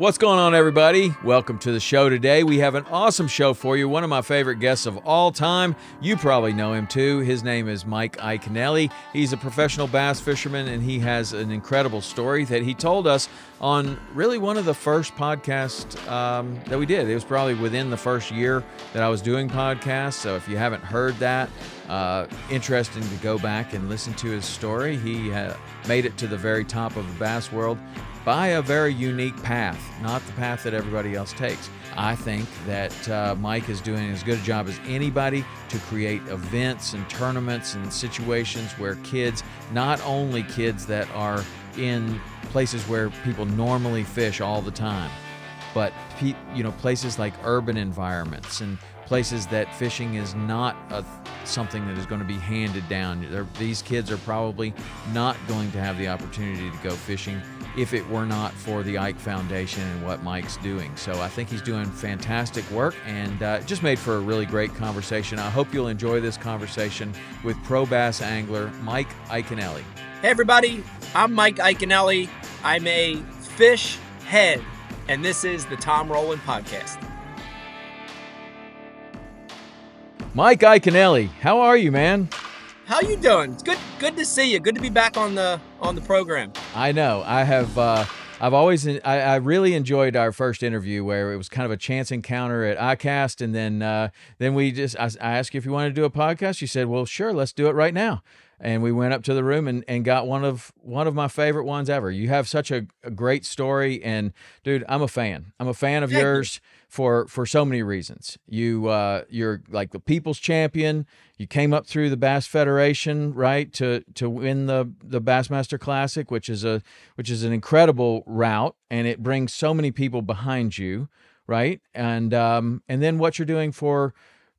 What's going on, everybody? Welcome to the show today. We have an awesome show for you. One of my favorite guests of all time. You probably know him too. His name is Mike Iaconelli. He's a professional bass fisherman, and he has an incredible story that he told us on really one of the first podcasts um, that we did. It was probably within the first year that I was doing podcasts. So if you haven't heard that, uh, interesting to go back and listen to his story. He uh, made it to the very top of the bass world by a very unique path, not the path that everybody else takes. I think that uh, Mike is doing as good a job as anybody to create events and tournaments and situations where kids, not only kids that are in places where people normally fish all the time, but you know places like urban environments and places that fishing is not a, something that is going to be handed down. They're, these kids are probably not going to have the opportunity to go fishing if it were not for the Ike Foundation and what Mike's doing. So I think he's doing fantastic work and uh, just made for a really great conversation. I hope you'll enjoy this conversation with pro bass angler Mike Iaconelli. Hey, everybody, I'm Mike Iaconelli. I'm a fish head, and this is the Tom Rowland Podcast. Mike Iaconelli, how are you, man? How you doing? It's good good to see you. Good to be back on the on the program. I know. I have uh I've always I, I really enjoyed our first interview where it was kind of a chance encounter at ICAST and then uh then we just I, I asked you if you wanted to do a podcast. You said, "Well, sure, let's do it right now." And we went up to the room and, and got one of one of my favorite ones ever. You have such a, a great story, and dude, I'm a fan. I'm a fan of Thank yours you. for for so many reasons. You uh, you're like the people's champion. You came up through the Bass Federation, right, to to win the the Bassmaster Classic, which is a which is an incredible route, and it brings so many people behind you, right? And um, and then what you're doing for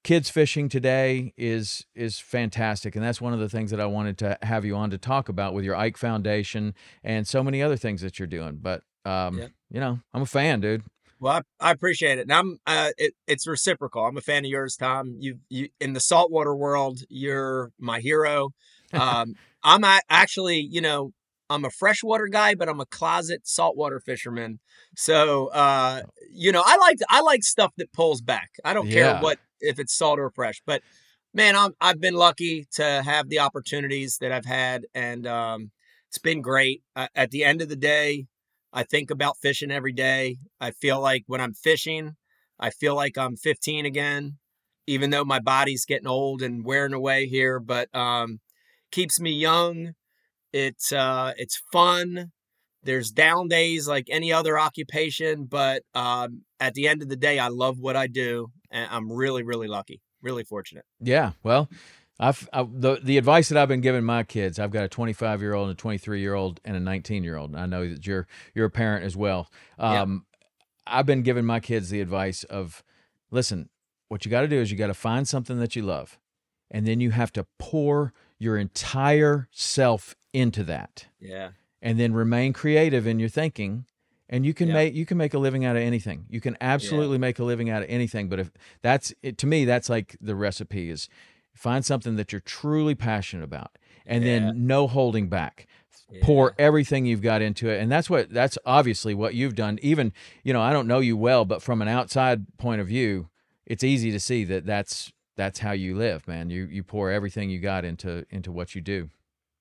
kids fishing today is is fantastic and that's one of the things that i wanted to have you on to talk about with your ike foundation and so many other things that you're doing but um Yeah. you know i'm a fan dude Well, I, I appreciate it, and I'm uh, it, it's reciprocal. I'm a fan of yours, Tom. You you in the saltwater world, you're my hero. Um, I'm actually, you know, I'm a freshwater guy, but I'm a closet saltwater fisherman. So, uh, you know, I like I like stuff that pulls back. I don't care Yeah. what if it's salt or fresh, but man, I'm I've been lucky to have the opportunities that I've had, and um, it's been great. Uh, at the end of the day, I think about fishing every day. I feel like when I'm fishing, I feel like I'm 15 again, even though my body's getting old and wearing away here, but um, keeps me young. It's uh, it's fun. There's down days like any other occupation, but um, at the end of the day, I love what I do, and I'm really, really lucky, really fortunate. yeah well I've, I, the the advice that I've been giving my kids. I've got a 25 year old, and a 23 year old, and a 19 year old. I know that you're you're a parent as well. Yeah. Um, I've been giving my kids the advice of, listen, what you got to do is you got to find something that you love, and then you have to pour your entire self into that, Yeah, and then remain creative in your thinking. And you can Yeah. make you can make a living out of anything. You can absolutely make a living out of anything. But if that's it, to me, that's like the recipe is find something that you're truly passionate about, and Yeah. then no holding back pour everything you've got into it and that's what that's obviously what you've done even you know i don't know you well but from an outside point of view it's easy to see that that's that's how you live, man. You you pour everything you got into into what you do.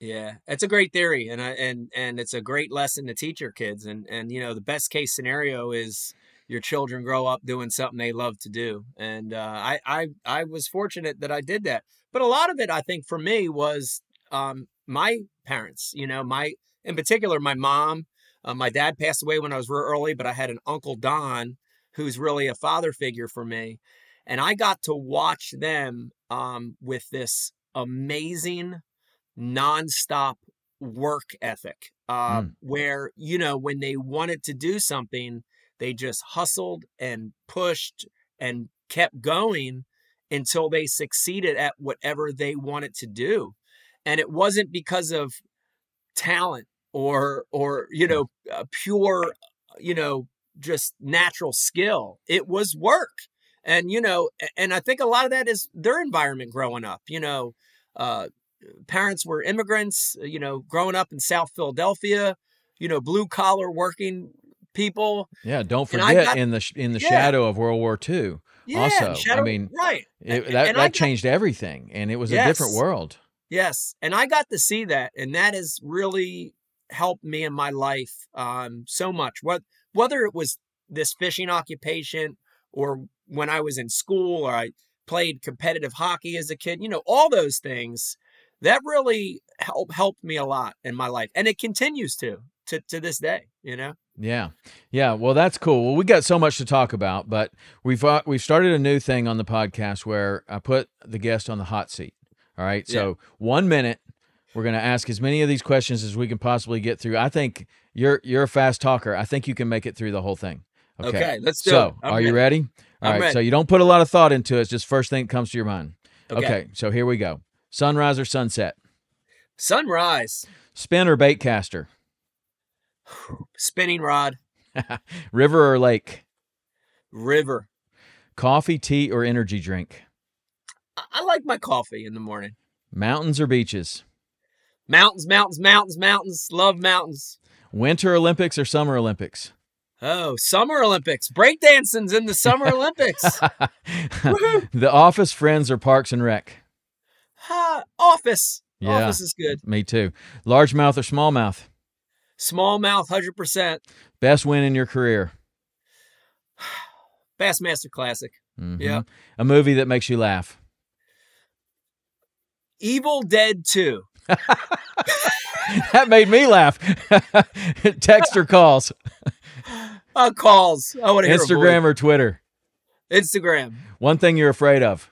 Yeah, it's a great theory, and I, and and it's a great lesson to teach your kids. And and you know, the best case scenario is your children grow up doing something they love to do. And uh, I I I was fortunate that I did that. But a lot of it, I think, for me was um, my parents. You know, my in particular, my mom. Uh, my dad passed away when I was real early, but I had an uncle Don who's really a father figure for me, and I got to watch them um, with this amazing nonstop work ethic uh, mm. where you know when they wanted to do something they just hustled and pushed and kept going until they succeeded at whatever they wanted to do and it wasn't because of talent or or you hmm. know uh, pure you know just natural skill it was work and you know and i think a lot of that is their environment growing up you know uh, parents were immigrants you know growing up in south philadelphia you know blue collar working people. Yeah don't forget got, in the in the yeah. shadow of world war ii yeah, also. Shadow, i mean right. It, that, that got, changed everything and it was yes, a different world. Yes and i got to see that and that has really helped me in my life um, so much. What whether it was this fishing occupation or when I was in school or I played competitive hockey as a kid, you know, all those things that really helped helped me a lot in my life. And it continues to to to this day, you know? Yeah. Yeah, well that's cool. Well, we got so much to talk about, but we've uh, we've started a new thing on the podcast where I put the guest on the hot seat. All right? So, yeah. 1 minute we're going to ask as many of these questions as we can possibly get through. I think you're you're a fast talker. I think you can make it through the whole thing. Okay, okay let's do so, it. are ready. you ready? All right. So you don't put a lot of thought into it. It's just first thing that comes to your mind. Okay. okay. So here we go. Sunrise or sunset? Sunrise. Spin or bait caster? Spinning rod. River or lake? River. Coffee, tea, or energy drink? I like my coffee in the morning. Mountains or beaches? Mountains, mountains, mountains, mountains. Love mountains. Winter Olympics or Summer Olympics? Oh, Summer Olympics. Breakdancing's in the Summer Olympics. the Office, Friends, or Parks and Rec? Uh, office. Yeah, office is good. Me too. Largemouth or smallmouth? Smallmouth, 100%. Best win in your career? Bassmaster Classic. Mm-hmm. Yeah. A movie that makes you laugh? Evil Dead 2. that made me laugh. Text or calls? Uh, calls. I want to Instagram or Twitter. Instagram. One thing you're afraid of.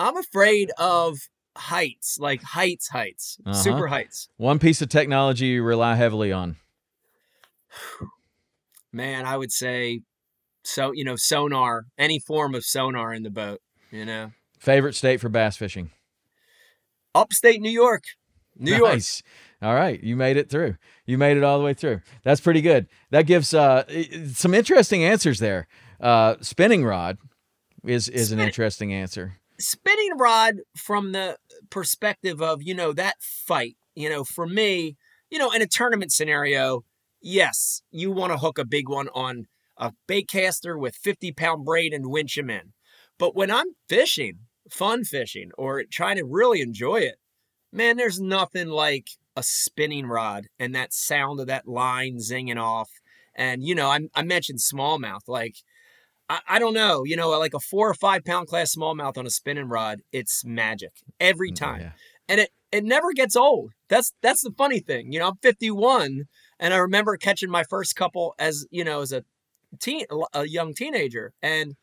I'm afraid of heights, like heights, heights, uh-huh. super heights. One piece of technology you rely heavily on. Man, I would say so. You know, sonar, any form of sonar in the boat. You know. Favorite state for bass fishing. Upstate New York. New nice. York. All right, you made it through. You made it all the way through. That's pretty good. That gives uh, some interesting answers there. Uh, spinning rod is is Spin- an interesting answer. Spinning rod from the perspective of you know that fight. You know, for me, you know, in a tournament scenario, yes, you want to hook a big one on a bait caster with 50 pound braid and winch him in. But when I'm fishing, fun fishing, or trying to really enjoy it, man, there's nothing like a spinning rod and that sound of that line zinging off. And, you know, I, I mentioned smallmouth. Like, I, I, don't know, you know, like a four or five pound class smallmouth on a spinning rod, it's magic every mm, time. Yeah. And it, it never gets old. That's that's the funny thing. You know, I'm 51 and I remember catching my first couple as, you know, as a teen a young teenager and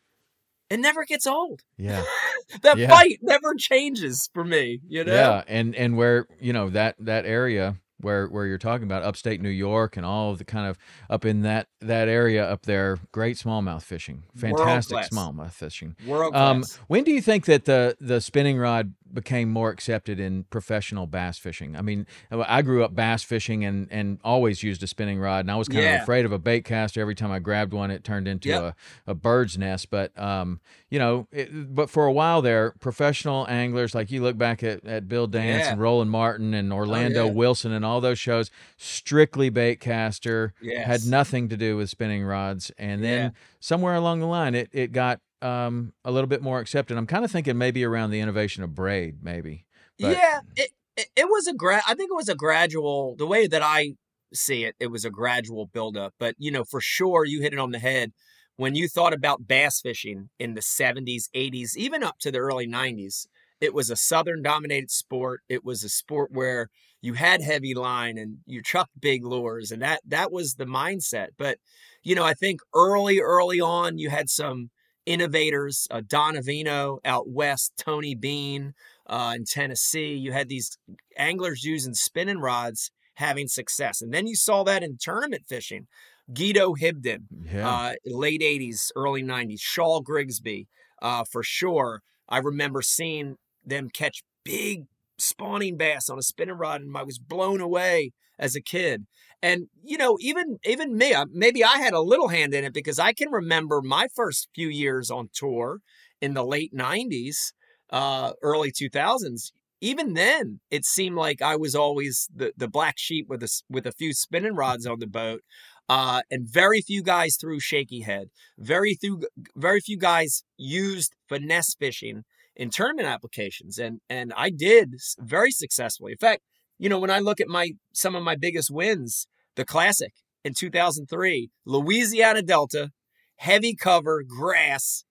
it never gets old. Yeah. that yeah. fight never changes for me, you know. Yeah, and and where, you know, that that area where where you're talking about upstate New York and all of the kind of up in that that area up there, great smallmouth fishing, fantastic smallmouth fishing. World class. Um, when do you think that the the spinning rod became more accepted in professional bass fishing? I mean, I grew up bass fishing and and always used a spinning rod, and I was kind yeah. of afraid of a bait caster. Every time I grabbed one, it turned into yep. a, a bird's nest. But um, you know, it, but for a while there, professional anglers like you look back at at Bill Dance yeah. and Roland Martin and Orlando oh, yeah. Wilson and all those shows, strictly bait caster, yes. had nothing to do with spinning rods, and then somewhere along the line, it it got um, a little bit more accepted? I'm kind of thinking maybe around the innovation of braid, maybe. But, yeah, it, it, it was a gra- I think it was a gradual. The way that I see it, it was a gradual buildup. But you know, for sure, you hit it on the head when you thought about bass fishing in the 70s, 80s, even up to the early 90s. It was a southern dominated sport. It was a sport where you had heavy line and you chucked big lures, and that that was the mindset. But you know, I think early, early on, you had some innovators, uh, Don Iovino out west, Tony Bean uh, in Tennessee. You had these anglers using spinning rods having success. And then you saw that in tournament fishing. Guido Hibdon, yeah. uh, late 80s, early 90s, Shaw Grigsby, uh, for sure. I remember seeing them catch big spawning bass on a spinning rod, and I was blown away as a kid. And you know, even even me, maybe I had a little hand in it because I can remember my first few years on tour in the late '90s, uh, early 2000s. Even then, it seemed like I was always the the black sheep with a with a few spinning rods on the boat. Uh, and very few guys threw shaky head. Very few, very few guys used finesse fishing in tournament applications, and and I did very successfully. In fact, you know, when I look at my some of my biggest wins, the Classic in 2003, Louisiana Delta, heavy cover, grass,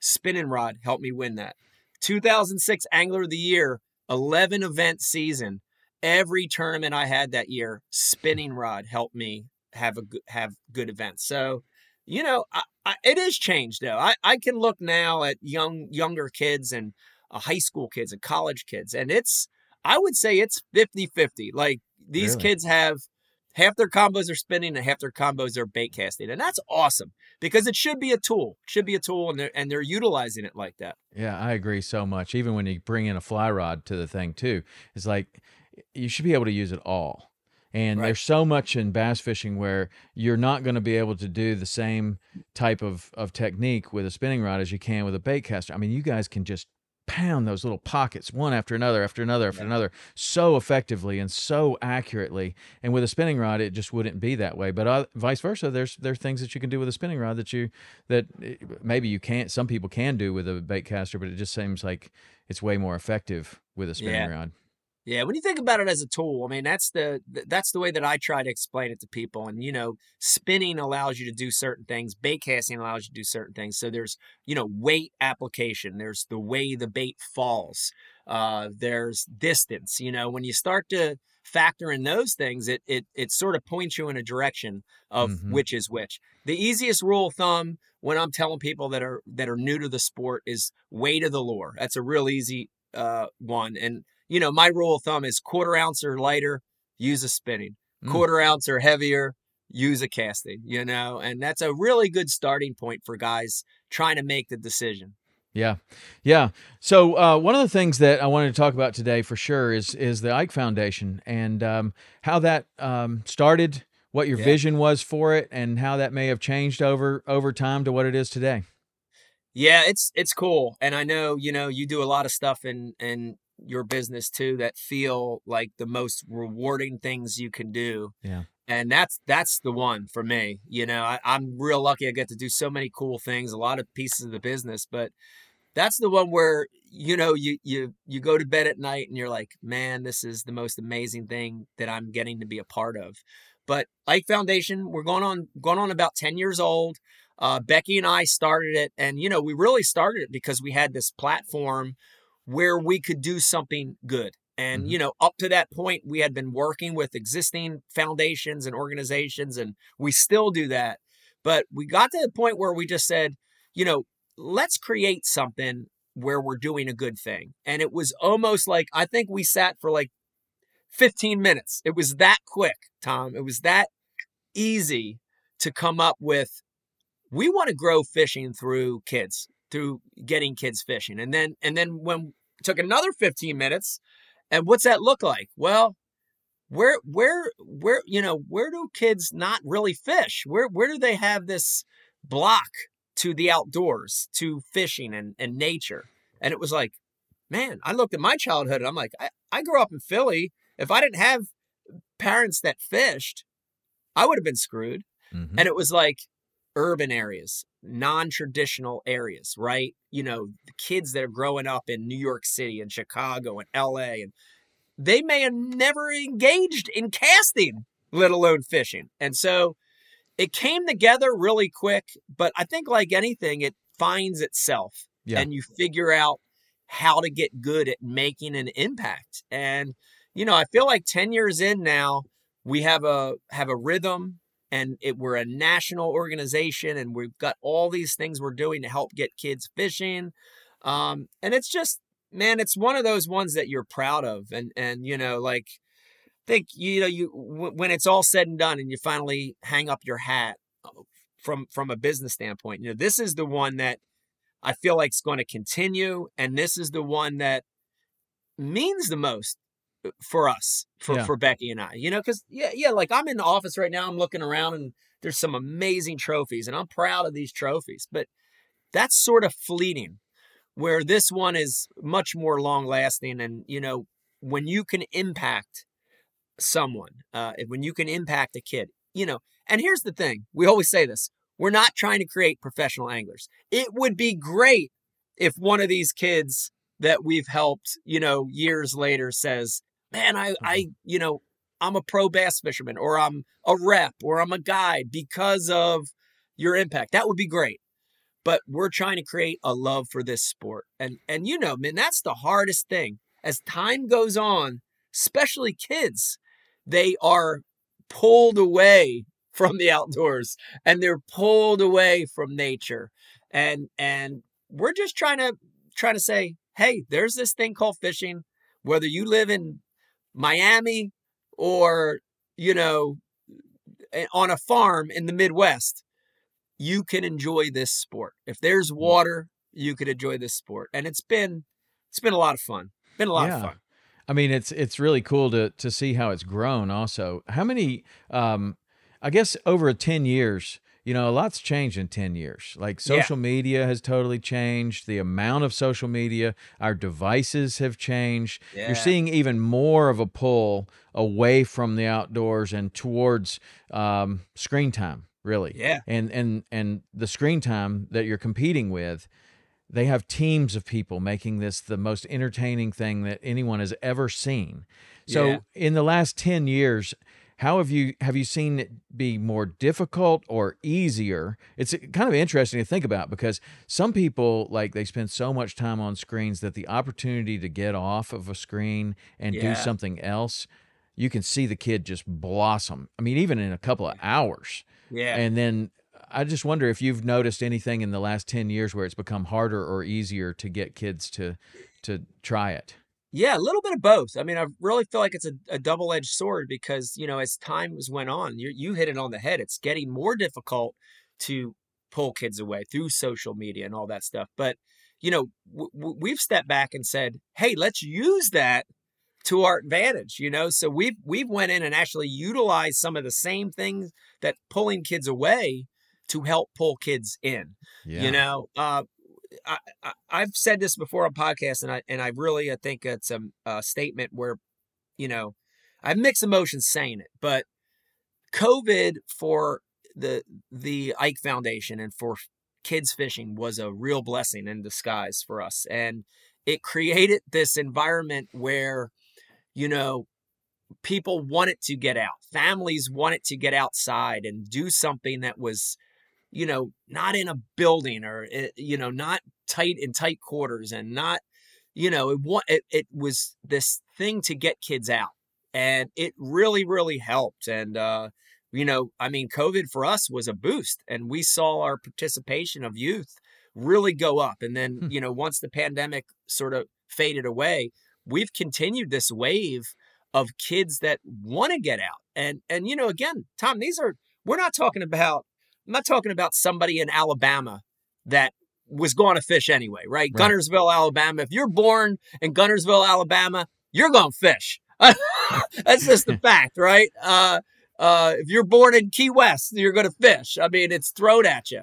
spinning rod helped me win that. 2006 Angler of the Year, 11 event season. Every tournament I had that year, spinning rod helped me have a good, have good events. So, you know, I, I, it is changed though. I, I can look now at young younger kids and uh, high school kids and college kids, and it's I would say it's 50 50. Like these really? kids have half their combos are spinning and half their combos are bait casting. And that's awesome because it should be a tool. It should be a tool and they're and they're utilizing it like that. Yeah, I agree so much. Even when you bring in a fly rod to the thing too, it's like you should be able to use it all. And right. there's so much in bass fishing where you're not going to be able to do the same type of, of technique with a spinning rod as you can with a bait caster. I mean, you guys can just pound those little pockets one after another after another after yeah. another so effectively and so accurately and with a spinning rod it just wouldn't be that way but uh, vice versa there's there's things that you can do with a spinning rod that you that eh, maybe you can't some people can do with a bait caster but it just seems like it's way more effective with a spinning yeah. rod yeah, when you think about it as a tool, I mean that's the that's the way that I try to explain it to people. And you know, spinning allows you to do certain things, bait casting allows you to do certain things. So there's you know weight application, there's the way the bait falls, uh, there's distance. You know, when you start to factor in those things, it it it sort of points you in a direction of mm-hmm. which is which. The easiest rule of thumb when I'm telling people that are that are new to the sport is weight of the lure. That's a real easy uh, one and you know, my rule of thumb is quarter ounce or lighter, use a spinning. Mm. Quarter ounce or heavier, use a casting, you know, and that's a really good starting point for guys trying to make the decision. Yeah, yeah. So uh, one of the things that I wanted to talk about today for sure is is the Ike Foundation and um, how that um, started, what your yeah. vision was for it, and how that may have changed over over time to what it is today. Yeah, it's it's cool, and I know you know you do a lot of stuff in in your business too that feel like the most rewarding things you can do. Yeah. And that's that's the one for me. You know, I, I'm real lucky I get to do so many cool things, a lot of pieces of the business, but that's the one where you know you you you go to bed at night and you're like, man, this is the most amazing thing that I'm getting to be a part of. But Ike Foundation, we're going on going on about 10 years old. Uh, Becky and I started it, and you know we really started it because we had this platform where we could do something good. And, mm-hmm. you know, up to that point, we had been working with existing foundations and organizations, and we still do that. But we got to the point where we just said, you know, let's create something where we're doing a good thing. And it was almost like, I think we sat for like 15 minutes. It was that quick, Tom. It was that easy to come up with. We want to grow fishing through kids through getting kids fishing. And then and then when took another 15 minutes, and what's that look like? Well, where where where you know, where do kids not really fish? Where where do they have this block to the outdoors, to fishing and, and nature? And it was like, man, I looked at my childhood and I'm like, I, I grew up in Philly. If I didn't have parents that fished, I would have been screwed. Mm-hmm. And it was like urban areas non-traditional areas, right? You know, the kids that are growing up in New York City and Chicago and LA and they may have never engaged in casting, let alone fishing. And so it came together really quick, but I think like anything it finds itself Yeah. and you figure out how to get good at making an impact. And you know, I feel like 10 years in now, we have a have a rhythm and it, we're a national organization and we've got all these things we're doing to help get kids fishing um, and it's just man it's one of those ones that you're proud of and and you know like think you know you w- when it's all said and done and you finally hang up your hat uh, from from a business standpoint you know this is the one that i feel like is going to continue and this is the one that means the most for us for Yeah. for becky and i you know because yeah yeah like i'm in the office right now i'm looking around and there's some amazing trophies and i'm proud of these trophies but that's sort of fleeting where this one is much more long lasting and you know when you can impact someone uh, when you can impact a kid you know and here's the thing we always say this we're not trying to create professional anglers it would be great if one of these kids that we've helped you know years later says man i mm-hmm. i you know i'm a pro bass fisherman or i'm a rep or i'm a guide because of your impact. That would be great. But we're trying to create a love for this sport. And and you know man that's the hardest thing. As time goes on especially kids they are pulled away from the outdoors and they're pulled away from nature. And and we're just trying to trying to say hey there's this thing called fishing. Whether you live in miami or you know eh, on a farm in the midwest you can enjoy this sport if there's Mm. water you could enjoy this sport and it's been it's been a lot of fun been a lot Yeah. of fun I mean, it's it's really cool to to see how it's grown. Also, how many? Um, I guess over ten years, you know, a lot's changed in ten years. Like Yeah. social media has totally changed. The amount of social media, our devices have changed. Yeah. You're seeing even more of a pull away from the outdoors and towards um, screen time. Really, Yeah. And and and the screen time that you're competing with they have teams of people making this the most entertaining thing that anyone has ever seen. So Yeah. in the last 10 years, how have you have you seen it be more difficult or easier? It's uh, kind of interesting to think about because some people like they spend so much time on screens that the opportunity to get off of a screen and Yeah. do something else, you can see the kid just blossom. I mean even in a couple of hours. yeah And then I just wonder if you've noticed anything in the last 10 years where it's become harder or easier to get kids to to try it. Yeah, a little bit of both. I mean, I really feel like it's a, a double edged sword because, you know, as time went on, you, you hit it on the head. It's getting more difficult to pull kids away through social media and all that stuff. But, you know, w- w- we've stepped back and said, hey, let's use that to our advantage, you know? So we've, we've went in and actually utilized some of the same things that pulling kids away to help pull kids in. Yeah. You know, uh, I, I've said this before on podcasts, and I and I really I think it's a, a statement where, you know, I have mixed emotions saying it, but COVID for the the Ike Foundation and for kids fishing was a real blessing in disguise for us, and it created this environment where, you know, people wanted to get out, families wanted to get outside and do something that was you know, not in a building or eh, you know, not tight in tight quarters and not, you know, it it, it was this thing to get kids out, and it really really helped. And uh, you know, I mean, COVID for us was a boost, and we saw our participation of youth really go up. And then Hmm. you know, once the pandemic sort of faded away, we've continued this wave of kids that want to get out. And and you know, again, Tom, these are we're not talking about I'm not talking about somebody in Alabama that was going to fish anyway, right? Right. Guntersville, Alabama. If you're born in Guntersville, Alabama, you're going to fish. That's just the fact, right? Uh, uh, if you're born in Key West, you're going to fish. I mean, it's thrown at you.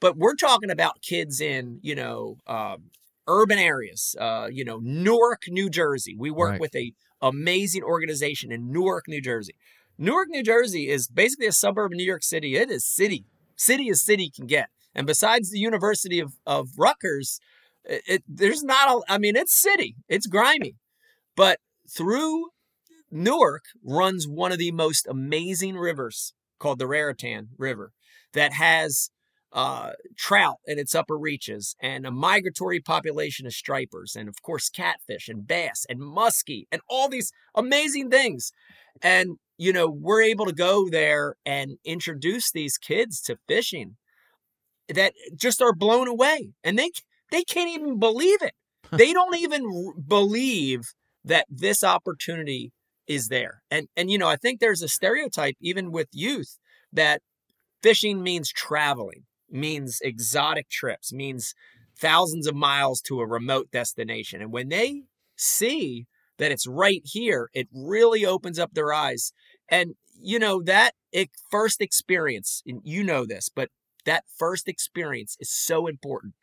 But we're talking about kids in, you know, um, urban areas. Uh, you know, Newark, New Jersey. We work Right. with a amazing organization in Newark, New Jersey. Newark, New Jersey is basically a suburb of New York City. It is city, city as city can get. And besides the University of, of Rutgers, it, it there's not a, I mean, it's city, it's grimy. But through Newark runs one of the most amazing rivers called the Raritan River that has uh, trout in its upper reaches and a migratory population of stripers and of course catfish and bass and muskie and all these amazing things and you know we're able to go there and introduce these kids to fishing that just are blown away and they they can't even believe it they don't even believe that this opportunity is there and and you know i think there's a stereotype even with youth that fishing means traveling means exotic trips, means thousands of miles to a remote destination. And when they see that it's right here, it really opens up their eyes. And you know that first experience, and you know this, but that first experience is so important.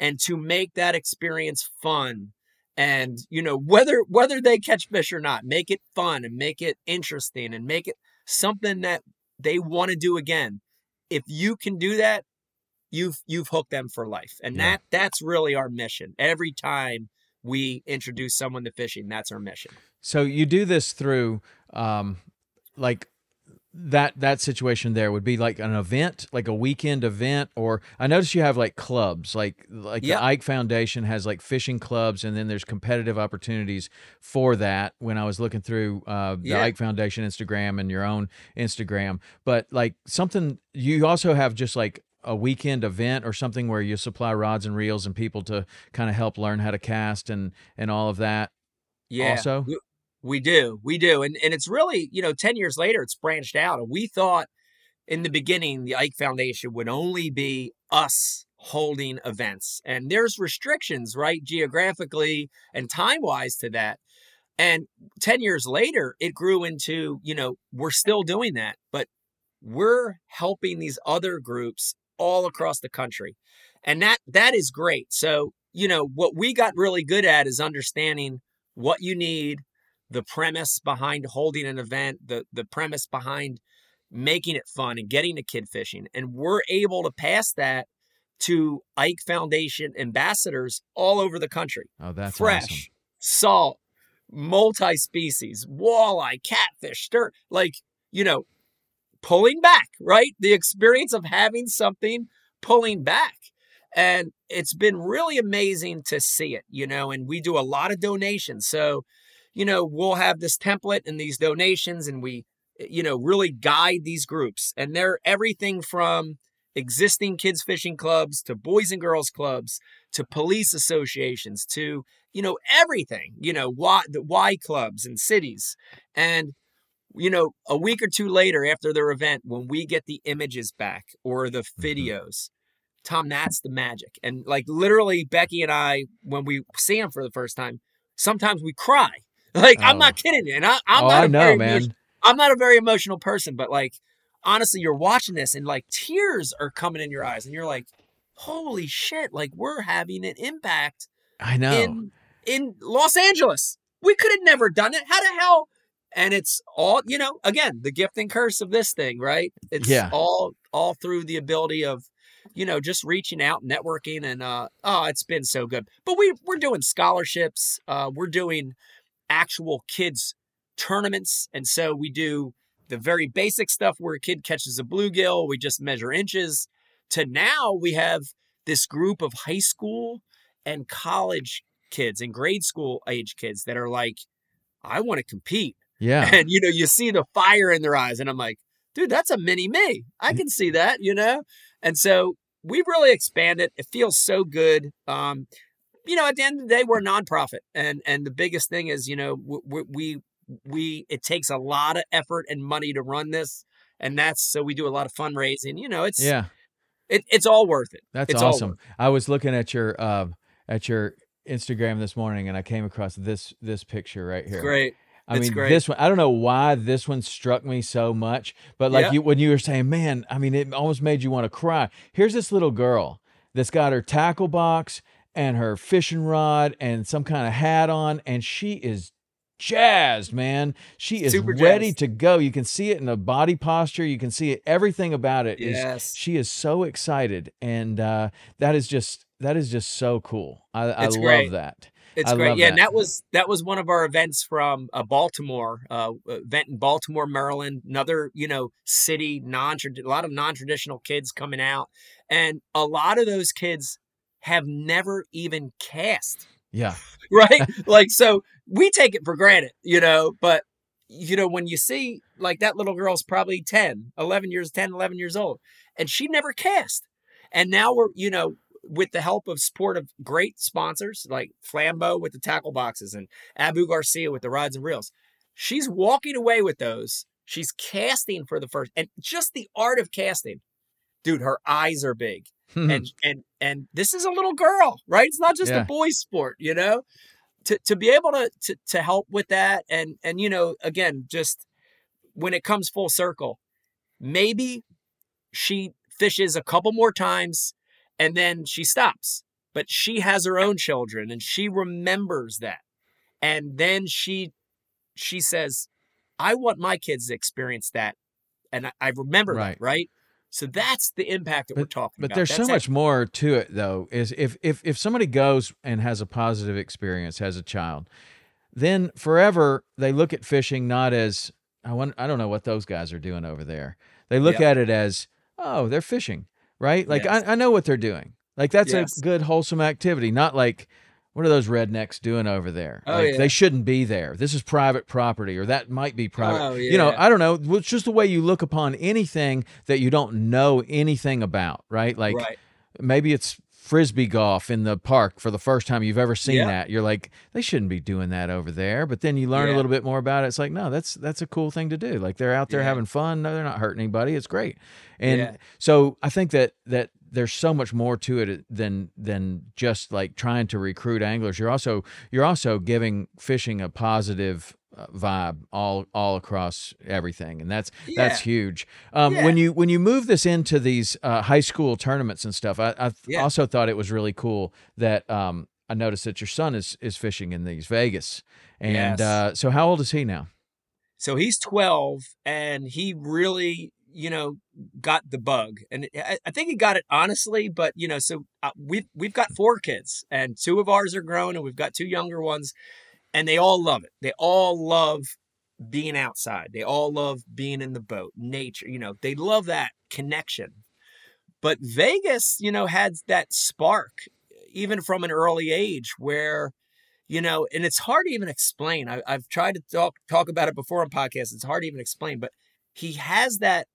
And to make that experience fun and you know whether whether they catch fish or not, make it fun and make it interesting and make it something that they want to do again. If you can do that, you've you've hooked them for life and yeah. that that's really our mission every time we introduce someone to fishing that's our mission so you do this through um like that that situation there would be like an event like a weekend event or i notice you have like clubs like like yep. the ike foundation has like fishing clubs and then there's competitive opportunities for that when i was looking through uh, the yeah. ike foundation instagram and your own instagram but like something you also have just like a weekend event or something where you supply rods and reels and people to kind of help learn how to cast and and all of that yeah also we, do we do and and it's really you know 10 years later it's branched out and we thought in the beginning the ike foundation would only be us holding events and there's restrictions right geographically and time wise to that and 10 years later it grew into you know we're still doing that but we're helping these other groups all across the country. And that that is great. So, you know, what we got really good at is understanding what you need, the premise behind holding an event, the the premise behind making it fun and getting the kid fishing. And we're able to pass that to Ike Foundation ambassadors all over the country. Oh, that's fresh, awesome. salt, multi-species, walleye, catfish, stir, like, you know, pulling back, right? The experience of having something pulling back. And it's been really amazing to see it, you know, and we do a lot of donations. So, you know, we'll have this template and these donations and we, you know, really guide these groups. And they're everything from existing kids fishing clubs to boys and girls clubs to police associations to, you know, everything, you know, Y, the Y clubs and cities. And you know, a week or two later after their event, when we get the images back or the mm-hmm. videos, Tom, that's the magic. And like literally, Becky and I, when we see them for the first time, sometimes we cry. Like oh. I'm not oh. kidding you, and I, am oh, not. I know, man. I'm not a very emotional person, but like honestly, you're watching this and like tears are coming in your eyes, and you're like, "Holy shit!" Like we're having an impact. I know. In in Los Angeles, we could have never done it. How the hell and it's all you know again the gift and curse of this thing right it's yeah. all all through the ability of you know just reaching out networking and uh oh it's been so good but we we're doing scholarships uh we're doing actual kids tournaments and so we do the very basic stuff where a kid catches a bluegill we just measure inches to now we have this group of high school and college kids and grade school age kids that are like i want to compete yeah. And, you know, you see the fire in their eyes. And I'm like, dude, that's a mini me. I can see that, you know? And so we've really expanded. It feels so good. Um, you know, at the end of the day, we're a nonprofit. And, and the biggest thing is, you know, we, we, we, it takes a lot of effort and money to run this. And that's, so we do a lot of fundraising, you know, it's, yeah, it, it's all worth it. That's it's awesome. I was looking at your, uh, at your Instagram this morning and I came across this, this picture right here. It's great. I it's mean, great. this one, I don't know why this one struck me so much, but like you, when you were saying, man, I mean, it almost made you want to cry. Here's this little girl that's got her tackle box and her fishing rod and some kind of hat on, and she is jazzed, man. She is Super ready jazzed. to go. You can see it in the body posture. You can see it. Everything about it is. Yes. She is so excited, and uh, that is just that is just so cool. I, I love that. It's I great. Yeah, that. and that was that was one of our events from uh, Baltimore, uh, event in Baltimore, Maryland. Another, you know, city non a lot of non traditional kids coming out, and a lot of those kids have never even cast, Yeah, right? like, so we take it for granted, you know, but you know when you see like that little girl's probably 10 11 years 10 11 years old and she never cast and now we're you know with the help of support of great sponsors like Flambeau with the tackle boxes and Abu Garcia with the rods and reels, she's walking away with those. She's casting for the first, and just the art of casting, dude. Her eyes are big, and and and this is a little girl, right? It's not just Yeah. a boys' sport, you know. To to be able to to to help with that, and and you know, again, just when it comes full circle, maybe she fishes a couple more times and then she stops. But she has her own children and she remembers that. And then she she says, I want my kids to experience that. And I, I remember Right. that, right? So that's the impact that we're talking But about. But there's so That's it. much more to it, though. Is if if if somebody goes and has a positive experience as a child, then forever they look at fishing not as I want. I don't know what those guys are doing over there. They look Yeah. at it as oh, they're fishing, right? Like Yes. I, I know what they're doing. Like that's Yes. a good wholesome activity, not like. What are those rednecks doing over there? Oh, like yeah. they shouldn't be there. This is private property, or that might be private. Oh, You know. I don't know. It's just the way you look upon anything that you don't know anything about, right? Like right. maybe it's frisbee golf in the park for the first time you've ever seen Yeah. that you're like they shouldn't be doing that over there but then you learn a little bit more about it it's like no that's that's a cool thing to do like they're out there Yeah. having fun no they're not hurting anybody it's great and Yeah. so i think that that there's so much more to it than than just like trying to recruit anglers you're also you're also giving fishing a positive uh, vibe all all across everything and that's that's huge um, Yeah. when you when you move this into these uh, high school tournaments and stuff i, I Yeah. also thought it was really cool that um, i noticed that your son is is fishing in these vegas and Yes. uh, so how old is he now So he's 12 and he really, you know, got the bug. And I, think he got it honestly, but you know, so uh, we've we've got four kids and two of ours are grown and we've got two younger ones and they all love it. They all love being outside. They all love being in the boat, nature, you know, they love that connection. But Vegas, you know, had that spark even from an early age where you know, and it's hard to even explain. I, I've tried to talk talk about it before on podcasts. It's hard to even explain, but he has that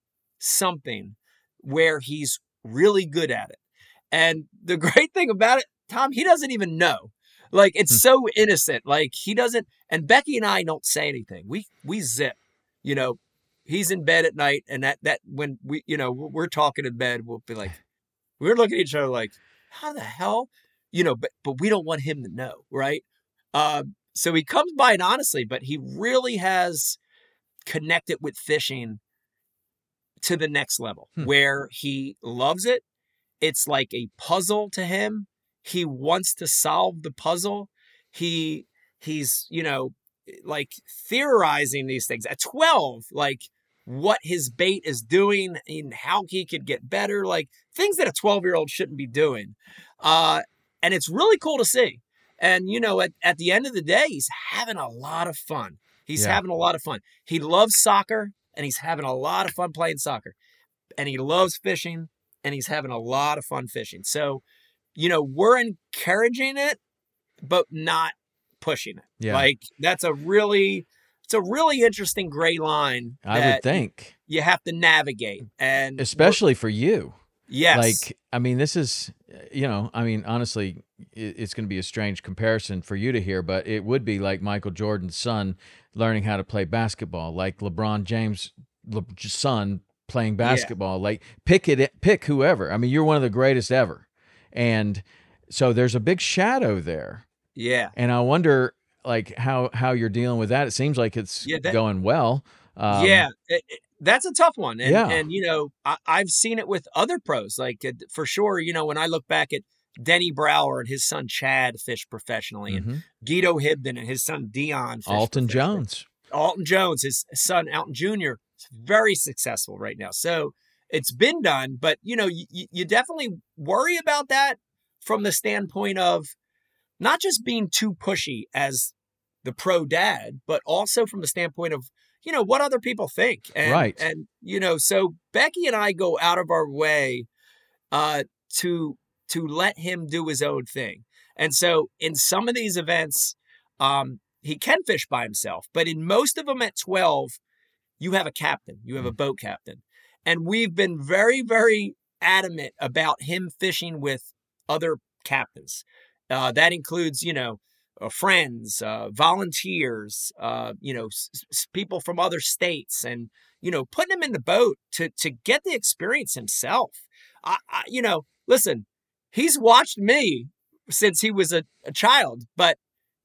something where he's really good at it. And the great thing about it, Tom, he doesn't even know. Like it's Hmm. so innocent. Like he doesn't. And Becky and I don't say anything. We we zip. You know, he's in bed at night, and that that when we you know we're talking in bed, we'll be like, we're looking at each other like, how the hell, you know? But but we don't want him to know, right? Um, so he comes by it honestly, but he really has connected with fishing to the next level Hmm. where he loves it. It's like a puzzle to him. He wants to solve the puzzle. He he's, you know, like theorizing these things at 12, like what his bait is doing and how he could get better, like things that a 12 year old shouldn't be doing. Uh, and it's really cool to see. And, you know, at, at the end of the day, he's having a lot of fun. He's Yeah. having a lot of fun. He loves soccer and he's having a lot of fun playing soccer. And he loves fishing and he's having a lot of fun fishing. So, you know, we're encouraging it, but not pushing it. Yeah. Like that's a really it's a really interesting gray line i would think you have to navigate. And especially for you yes. Like, I mean, this is, uh, you know, I mean, honestly, it's going to be a strange comparison for you to hear, but it would be like Michael Jordan's son learning how to play basketball, like LeBron James' son playing basketball. Like, pick it, pick whoever. I mean, you're one of the greatest ever, and so there's a big shadow there, yeah. and I wonder, like, how how you're dealing with that. It seems like it's Yeah, that- going well. Um, yeah, it- it- that's a tough one, and Yeah. and you know I, I've seen it with other pros, like for sure. You know when I look back at Denny Brauer and his son Chad fish professionally, and Mhm. Guido Hibdon and his son Dion. fish Alton. Jones. Alton Jones, his son Alton Jr. is very successful right now. So it's been done, but you know, you, you definitely worry about that from the standpoint of not just being too pushy as the pro dad, but also from the standpoint of you know what other people think. And, Right. And you know, so Becky and I go out of our way uh, to to let him do his own thing. And so in some of these events, um, he can fish by himself, but in most of them at 12, you have a captain, you have a boat captain. And we've been very, very adamant about him fishing with other captains. Uh, that includes, you know, uh, friends, uh, volunteers, uh, you know, s- s- people from other states, and you know, putting him in the boat to to get the experience himself. I, I you know, listen, he's watched me since he was a, a child, but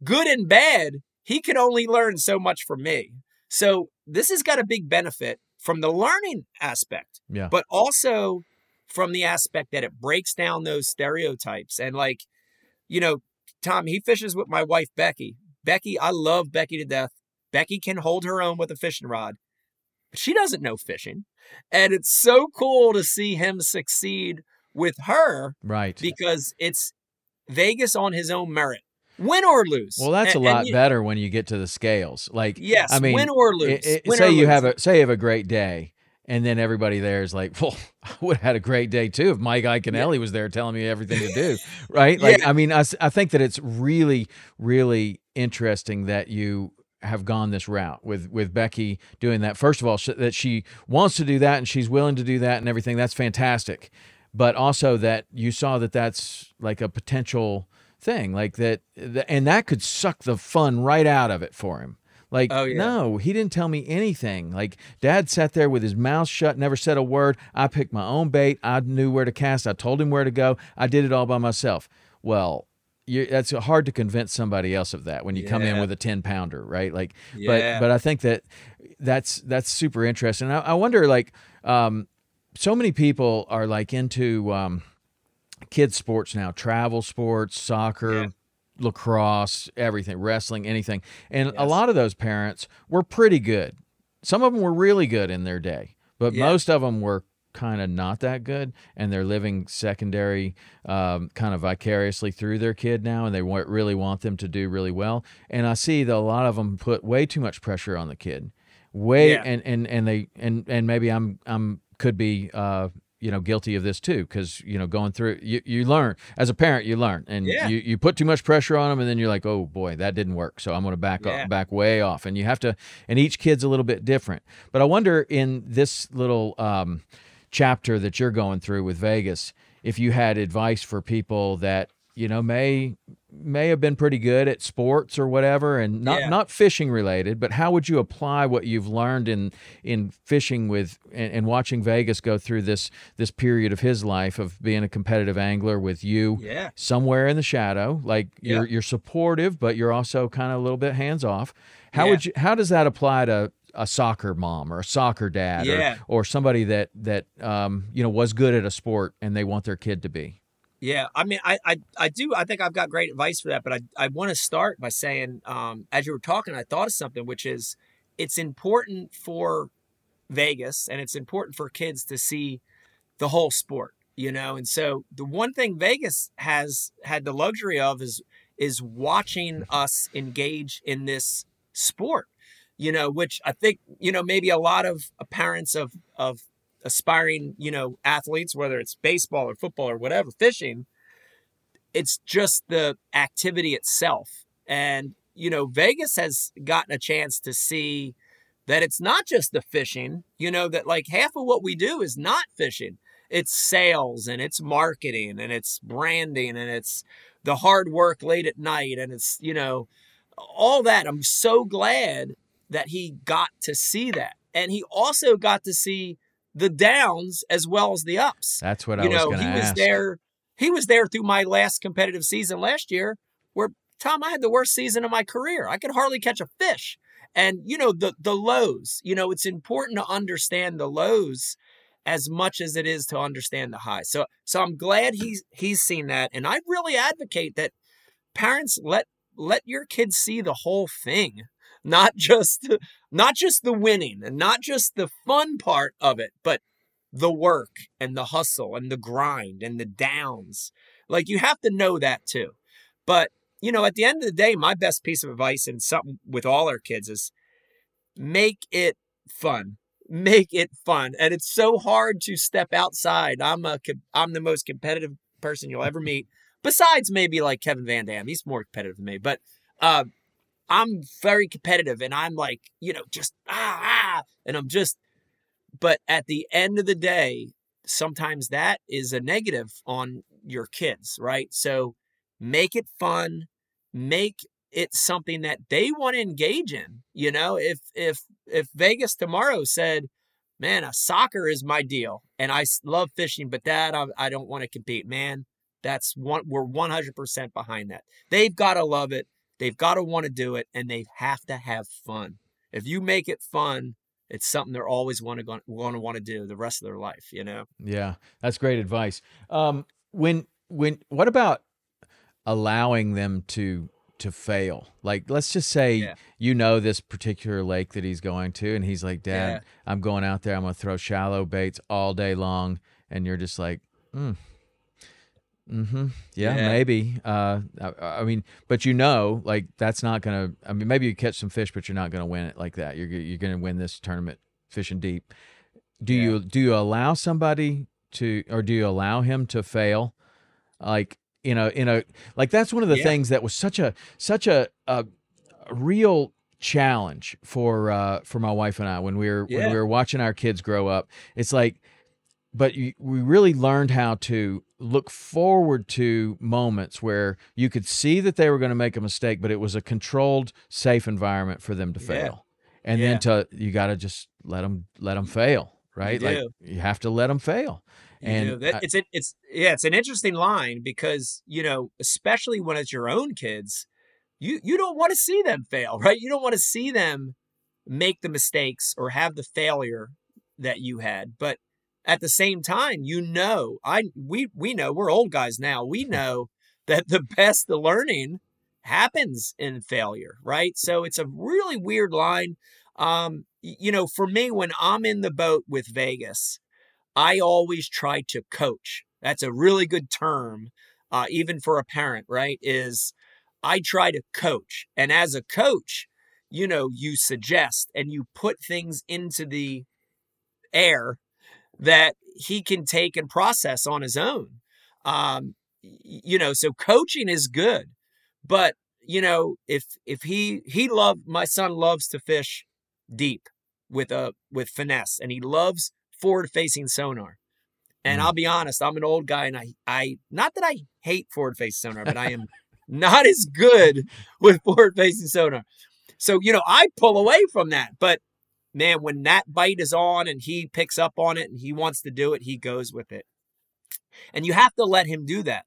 good and bad, he can only learn so much from me. So this has got a big benefit from the learning aspect, Yeah. but also from the aspect that it breaks down those stereotypes. And like, you know, Tom, he fishes with my wife, Becky. Becky, I love Becky to death. Becky can hold her own with a fishing rod. But she doesn't know fishing. And it's so cool to see him succeed with her Right. because it's Vegas on his own merit, win or lose. Well, that's a lot you- better when you get to the scales. Like, Yes, I mean, win or lose. i- Win say or you lose. have a say you have a great day, and then everybody there is like, "Well, I would have had a great day too if Mike Iaconelli was there telling me everything to do." Right? Like, I mean, I, I think that it's really, really interesting that you have gone this route with with Becky doing that. First of all, sh- that she wants to do that and she's willing to do that and everything. That's fantastic. But also that you saw that that's like a potential thing, like that, and that could suck the fun right out of it for him. Like, Oh, yeah. no, he didn't tell me anything. Like, dad sat there with his mouth shut, never said a word. I picked my own bait. I knew where to cast. I told him where to go. I did it all by myself. Well, you, that's hard to convince somebody else of that when you come in with a 10 pounder, right? Like, Yeah. but, but I think that that's, that's super interesting. I, I wonder, like, um, so many people are like into, um, kids sports now, travel sports, soccer, Yeah. lacrosse, everything, wrestling, anything. And a lot of those parents were pretty good. Some of them were really good in their day, but Yeah. most of them were kind of not that good and they're living secondary um, kind of vicariously through their kid now and they really want them to do really well and i see that a lot of them put way too much pressure on the kid way Yeah. and, and and they and and maybe i'm i'm could be uh you know guilty of this too because you know going through you, you learn as a parent you learn and Yeah. you, you put too much pressure on them and then you're like oh boy that didn't work so i'm going to back Yeah. up, back way off and you have to and each kid's a little bit different but i wonder in this little um, chapter that you're going through with vegas if you had advice for people that you know may may have been pretty good at sports or whatever and not Yeah. not fishing related but how would you apply what you've learned in in fishing with and, and watching Vegas go through this this period of his life of being a competitive angler with you Yeah. somewhere in the shadow like you're you're supportive but you're also kind of a little bit hands off how Yeah. would you how does that apply to a soccer mom or a soccer dad Yeah. or, or somebody that that um, you know was good at a sport and they want their kid to be Yeah, I mean, I, I, I do. I think I've got great advice for that, but I, I want to start by saying, um, as you were talking, I thought of something, which is, it's important for Vegas and it's important for kids to see the whole sport, you know. And so the one thing Vegas has had the luxury of is is watching us engage in this sport, you know, which I think you know maybe a lot of parents of of aspiring, you know, athletes, whether it's baseball or football or whatever, fishing, it's just the activity itself. And, you know, Vegas has gotten a chance to see that it's not just the fishing, you know, that like half of what we do is not fishing. It's sales and it's marketing and it's branding and it's the hard work late at night and it's, you know, all that. I'm so glad that he got to see that. And he also got to see the downs as well as the ups. that's what I you was know, going to he ask was there. He was there through my last competitive season last year, where Tom, I had the worst season of my career. I could hardly catch a fish. And you know the the lows. You know, it's important to understand the lows as much as it is to understand the highs. So so I'm glad he's he's seen that and I really advocate that parents let let your kids see the whole thing, not just not just the winning and not just the fun part of it, but the work and the hustle and the grind and the downs. Like you have to know that too. But, you know, at the end of the day, my best piece of advice and something with all our kids is make it fun make it fun. And it's so hard to step outside. I'm a I'm the most competitive person you'll ever meet. Besides maybe like Kevin Van Dam, he's more competitive than me. But uh, I'm very competitive, and I'm like you know just ah ah, and I'm just. But at the end of the day, sometimes that is a negative on your kids, right? So make it fun, make it something that they want to engage in. You know, if if if Vegas tomorrow said, "Man, a soccer is my deal, and I love fishing, but that I, I don't want to compete," man, that's one. We're one hundred percent behind that. They've got to love it. They've got to want to do it, and they have to have fun. If you make it fun, it's something they're always want to want to want to do the rest of their life. You know. Yeah, that's great advice. Um, when when what about allowing them to to fail. Like let's just say yeah. you know this particular lake that he's going to and he's like, "Dad, yeah. I'm going out there. I'm going to throw shallow baits all day long." And you're just like, "Mm. Mhm. Yeah, yeah, maybe. Uh I, I, mean, but you know, like that's not going to I mean, maybe you catch some fish, but you're not going to win it like that. You're you're going to win this tournament fishing deep. Do you do you allow somebody to or do you allow him to fail? Like you know in a like that's one of the yeah. things that was such a such a, a, real challenge for uh for my wife and I when we were yeah. when we were watching our kids grow up it's like but you, we really learned how to look forward to moments where you could see that they were going to make a mistake but it was a controlled safe environment for them to fail yeah. and then to you got to just let them let them fail right you like you have to let them fail and you know, that, it's it's yeah, it's an interesting line because you know, especially when it's your own kids, you you don't want to see them fail, right? You don't want to see them make the mistakes or have the failure that you had. But at the same time, you know, I we we know we're old guys now. We know that the best the learning happens in failure, right? So it's a really weird line. Um, you know, for me, when I'm in the boat with Vegas, I always try to coach. That's a really good term, uh, even for a parent, right? Is I try to coach. And as a coach, you know, you suggest and you put things into the air that he can take and process on his own. Um, you know, so coaching is good, but you know, if if he he loved my son loves to fish deep with a with finesse, and he loves forward facing sonar. And mm. I'll be honest, I'm an old guy and I, I, not that I hate forward facing sonar, but I am not as good with forward facing sonar. So, you know, I pull away from that. But man, when that bite is on and he picks up on it and he wants to do it, he goes with it. And you have to let him do that.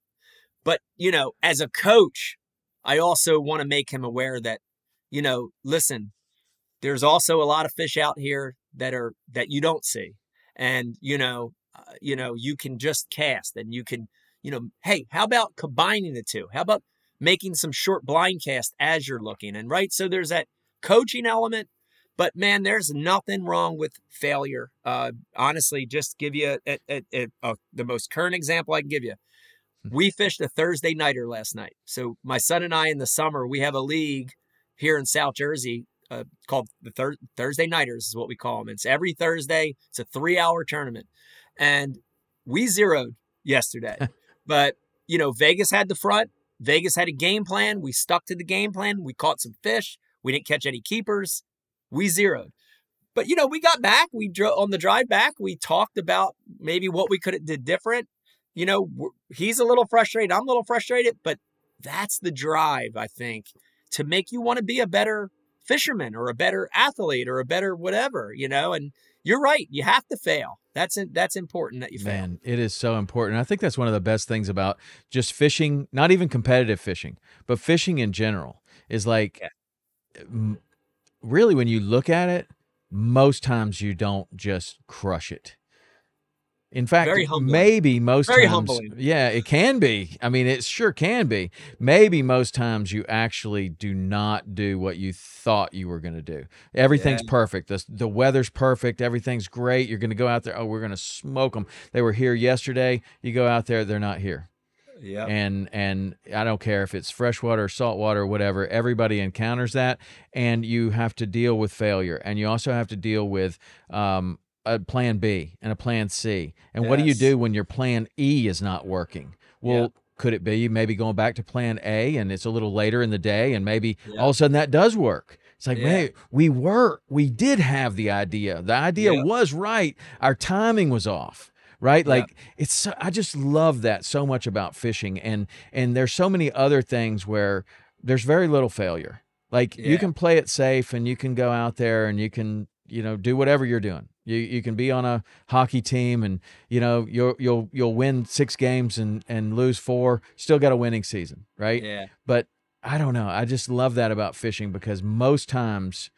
But, you know, as a coach, I also want to make him aware that, you know, listen, there's also a lot of fish out here that are that you don't see and you know uh, you know you can just cast and you can you know hey how about combining the two how about making some short blind cast as you're looking and right so there's that coaching element but man there's nothing wrong with failure uh, honestly just give you a, a, a, the most current example i can give you hmm. we fished a thursday nighter last night so my son and i in the summer we have a league here in south jersey uh, called the thir- Thursday Nighters is what we call them. It's every Thursday. It's a three hour tournament, and we zeroed yesterday. but you know, Vegas had the front. Vegas had a game plan. We stuck to the game plan. We caught some fish. We didn't catch any keepers. We zeroed. But you know, we got back. We drove on the drive back. We talked about maybe what we could have did different. You know, he's a little frustrated. I'm a little frustrated, but that's the drive, I think, to make you want to be a better fisherman or a better athlete or a better whatever, you know, and you're right. You have to fail. That's that's important that you fail. Man, it is so important. I think that's one of the best things about just fishing, not even competitive fishing, but fishing in general is like yeah. Really when you look at it, most times you don't just crush it. In fact, maybe most Very times, humbling. yeah, it can be. I mean, it sure can be. Maybe most times you actually do not do what you thought you were going to do. Everything's Yeah. perfect. The the weather's perfect. Everything's great. You're going to go out there. Oh, we're going to smoke them. They were here yesterday. You go out there, they're not here. Yeah. And and I don't care if it's freshwater, saltwater, whatever. Everybody encounters that, and you have to deal with failure, and you also have to deal with um, a plan B and a plan C. And what do you do when your plan E is not working? Well, Yeah. could it be maybe going back to plan A and it's a little later in the day and maybe Yeah. all of a sudden that does work? It's like, Yeah. man, we were, we did have the idea. The idea Yeah. was right. Our timing was off. Right? Yeah. Like it's so- I just love that so much about fishing and and there's so many other things where there's very little failure. Like you can play it safe and you can go out there and you can, you know, do whatever you're doing. You you can be on a hockey team and you know you'll you'll you'll win six games and and lose four, still got a winning season, right? yeah. But I don't know. I just love that about fishing because most times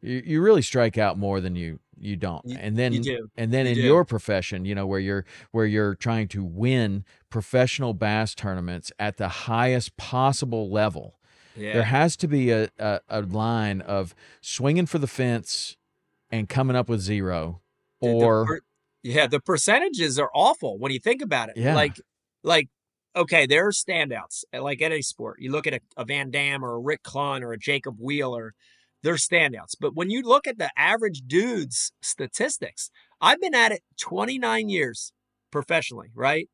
you, you really strike out more than you you don't. You- and then you do. and then You in do. your profession, you know, where you're where you're trying to win professional bass tournaments at the highest possible level Yeah. there has to be a, a, a line of swinging for the fence and coming up with zero The- the or per- yeah, the percentages are awful when you think about it. Yeah. Like, like, okay, there are standouts uh, like any sport. You look at a, a Van Dam or a Rick Clunn or a Jacob Wheeler, they're standouts. But when you look at the average dude's statistics, I've been at it 29 years professionally, right?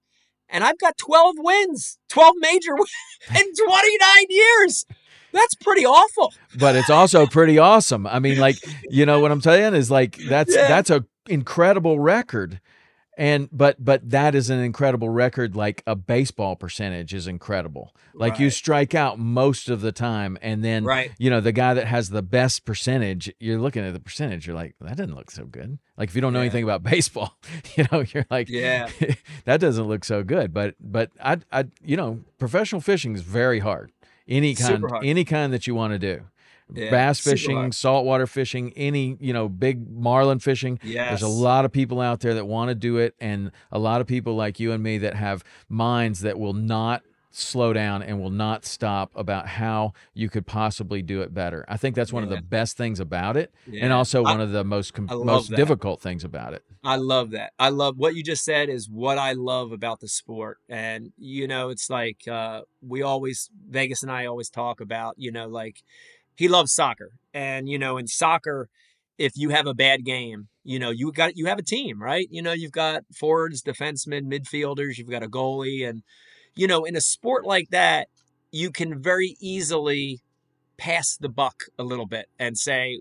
And I've got 12 wins, 12 major wins in 29 years. That's pretty awful. but it's also pretty awesome. I mean, like, you know what I'm saying is like that's Yeah. that's a incredible record. And but but that is an incredible record like a baseball percentage is incredible. Like you strike out most of the time and then Right. you know the guy that has the best percentage, you're looking at the percentage, you're like that doesn't look so good. Like if you don't know Yeah. anything about baseball, you know, you're like Yeah. that doesn't look so good. But but I I you know, professional fishing is very hard. Any kind hard. any kind that you want to do. Yeah, Bass fishing, saltwater fishing, any, you know, big marlin fishing. Yes. There's a lot of people out there that want to do it and a lot of people like you and me that have minds that will not slow down and will not stop about how you could possibly do it better. I think that's one of the best things about it and also I- one of the most com- most that. difficult things about it. I love that. I love what you just said is what I love about the sport. And you know, it's like uh we always Vegas and I always talk about, you know, like he loves soccer. And you know, in soccer if you have a bad game, you know, you got you have a team, right? You know, you've got forwards, defensemen, midfielders, you've got a goalie and you know, in a sport like that, you can very easily pass the buck a little bit and say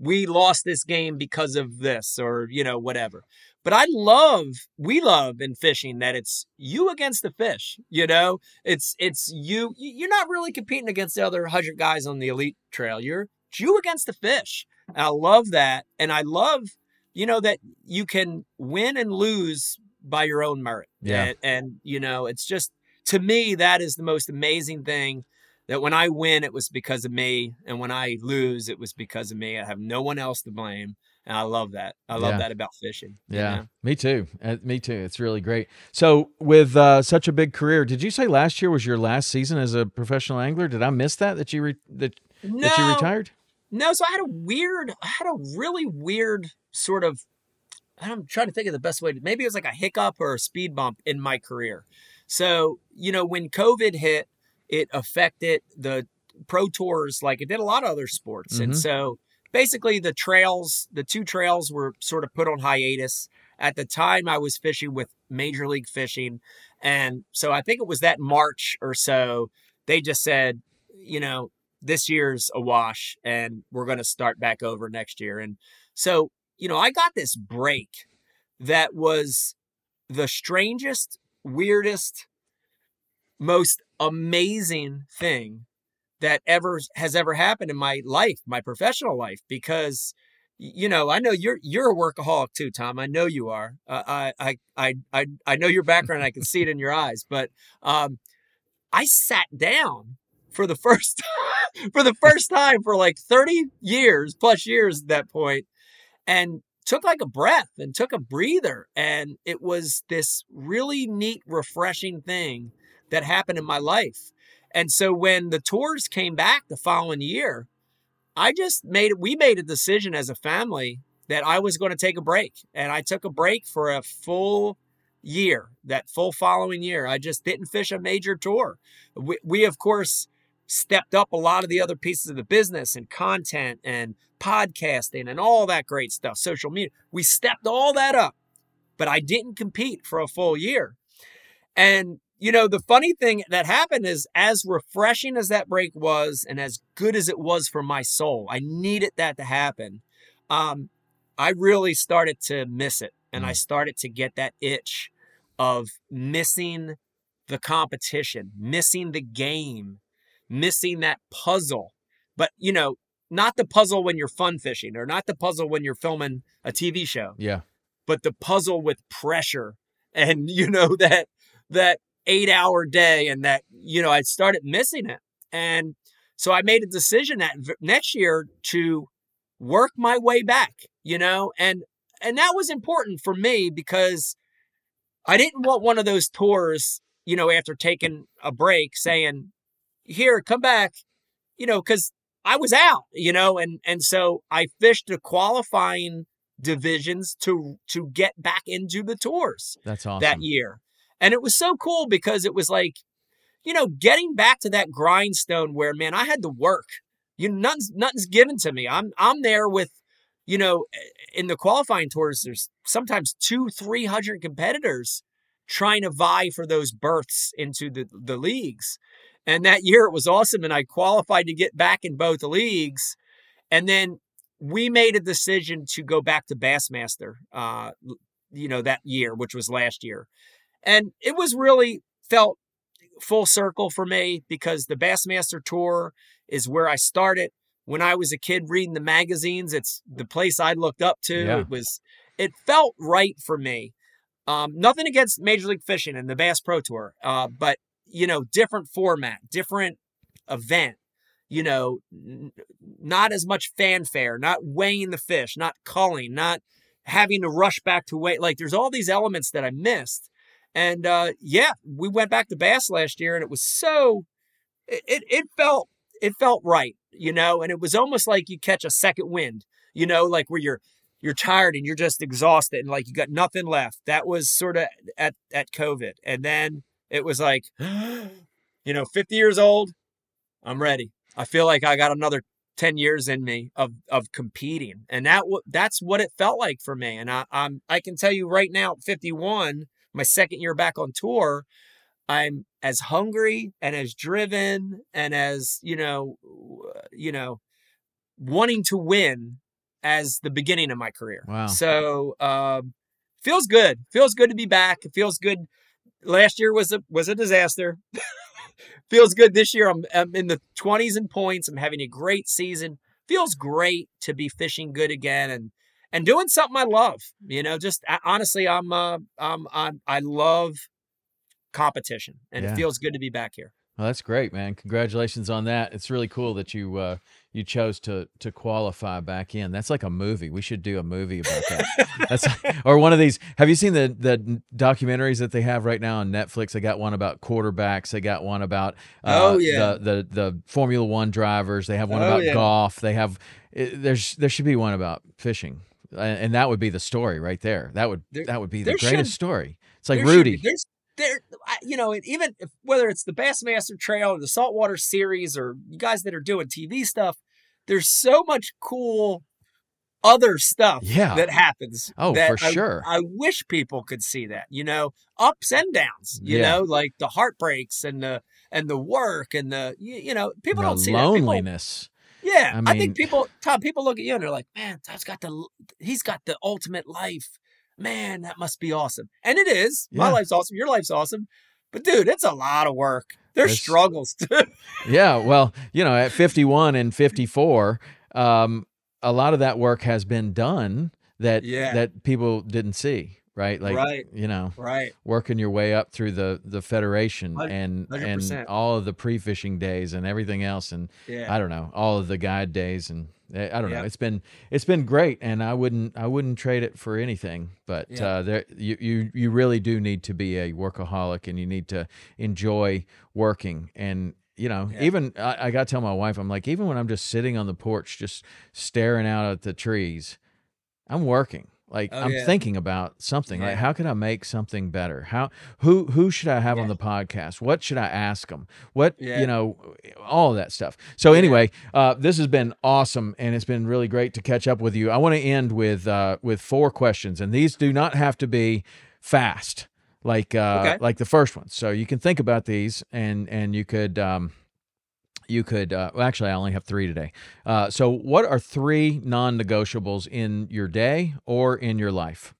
we lost this game because of this or you know whatever. But i love we love in fishing that it's you against the fish you know? It's it's you you're not really competing against the other 100 guys on the elite trail. You're you against the fish. And i love that. And i love you know that you can win and lose by your own merit. Yeah. and, and you know it's just to me that is the most amazing thing that when I win, it was because of me, and when I lose, it was because of me. I have no one else to blame, and I love that. I love Yeah. that about fishing. you Yeah, know? me too. Uh, me too. It's really great. So, with uh, such a big career, did you say last year was your last season as a professional angler? Did I miss that? That you re- that No, that you retired? no. So I had a weird, I had a really weird sort of. I'm trying to think of the best way to. Maybe it was like a hiccup or a speed bump in my career. So you know, when COVID hit, it affected the pro tours like it did a lot of other sports, and Mhm. so basically the trails, the two trails were sort of put on hiatus. At the time, I was fishing with Major League Fishing, and so I think it was that March or so. They just said, you know, this year's a wash, and we're going to start back over next year. And so, you know, I got this break that was the strangest, weirdest, most amazing thing that ever has ever happened in my life, my professional life, because you know I know you're you're a workaholic too, Tom. I know you are. Uh, I I I I know your background. I can see it in your eyes. But um, I sat down for the first for the first time for like thirty years plus years at that point, and took like a breath and took a breather. And it was this really neat, refreshing thing that happened in my life. And so when the tours came back the following year, I just made we made a decision as a family that I was going to take a break. And I took a break for a full year, that full following year. I just didn't fish a major tour. We, we of course, stepped up a lot of the other pieces of the business and content and podcasting and all that great stuff, social media. We stepped all that up, but I didn't compete for a full year. And, you know, the funny thing that happened is as refreshing as that break was and as good as it was for my soul, I needed that to happen. Um, I really started to miss it and I mm. started to get that itch of missing the competition, missing the game, missing that puzzle. But, you know, not the puzzle when you're fun fishing or not the puzzle when you're filming a TV show. Yeah. But the puzzle with pressure and, you know, that, that eight hour day and that, you know, I started missing it. And so I made a decision that next year to work my way back, you know, and, and that was important for me because I didn't want one of those tours, you know, after taking a break saying, here, come back, you know, because I was out, you know, and and so I fished the qualifying divisions to to get back into the tours. That's awesome. That year. And it was so cool because it was like, you know, getting back to that grindstone where man, I had to work. You nothing's nothing's given to me. I'm I'm there with, you know, in the qualifying tours, there's sometimes two, three hundred competitors trying to vie for those berths into the, the leagues. And that year it was awesome. And I qualified to get back in both leagues. And then we made a decision to go back to Bassmaster, uh, you know, that year, which was last year. And it was really felt full circle for me because the Bassmaster Tour is where I started when I was a kid reading the magazines. It's the place I looked up to. Yeah. It was, it felt right for me. Um, nothing against Major League Fishing and the Bass Pro Tour, uh, but you know, different format, different event, you know, n- not as much fanfare, not weighing the fish, not culling, not having to rush back to weight. Like there's all these elements that I missed. And uh, yeah, we went back to bass last year and it was so, it, it, felt, it felt right, you know, and it was almost like you catch a second wind, you know, like where you're, you're tired and you're just exhausted and like you got nothing left. That was sort of at, at COVID. And then it was like, you know, 50 years old, I'm ready. I feel like I got another 10 years in me of of competing. And that that's what it felt like for me. And I I'm I can tell you right now at 51, my second year back on tour, I'm as hungry and as driven and as, you know, you know, wanting to win as the beginning of my career. Wow. So, um feels good. Feels good to be back. It feels good last year was a was a disaster. Feels good this year. I'm, I'm in the 20s in points. I'm having a great season. Feels great to be fishing good again and and doing something I love. You know, just honestly, I'm uh, I'm, I'm I love competition, and yeah. it feels good to be back here. Well, that's great, man. Congratulations on that. It's really cool that you uh, you chose to to qualify back in. That's like a movie. We should do a movie about that. That's or one of these. Have you seen the the documentaries that they have right now on Netflix? They got one about quarterbacks. They got one about uh, oh yeah the, the the Formula One drivers. They have one oh, about yeah. golf. They have there's there should be one about fishing, and that would be the story right there. That would there, that would be the greatest should, story. It's like Rudy. Should, there's there, you know, even if, whether it's the Bassmaster Trail or the Saltwater Series or you guys that are doing TV stuff, there's so much cool other stuff yeah. that happens. Oh, that for sure. I wish people could see that. You know, ups and downs. You yeah. know, like the heartbreaks and the and the work and the you, you know people the don't see loneliness. People, yeah, I, mean, I think people, Tom, people look at you and they're like, "Man, Tom's got the he's got the ultimate life." man, that must be awesome. And it is. Yeah. My life's awesome. Your life's awesome. But dude, it's a lot of work. There's it's, struggles. yeah. Well, you know, at 51 and 54, um, a lot of that work has been done that yeah. that people didn't see right like right. you know right working your way up through the the federation 100%. and and all of the pre-fishing days and everything else and yeah. i don't know all of the guide days and I don't know. It's been it's been great, and I wouldn't I wouldn't trade it for anything. But Yeah. uh, there you, you you really do need to be a workaholic, and you need to enjoy working. And you know, Yeah. even I, I got to tell my wife, I'm like, even when I'm just sitting on the porch, just staring out at the trees, I'm working. Like Oh, I'm yeah. thinking about something. Like how can I make something better? How who who should I have on the podcast? What should I ask them? What Yeah. you know, all of that stuff. So Yeah. anyway, uh, this has been awesome, and it's been really great to catch up with you. I want to end with uh, with four questions, and these do not have to be fast like uh, Okay. like the first one. So you can think about these, and and you could. Um, you could uh, well, actually i only have three today uh, so what are three non-negotiables in your day or in your life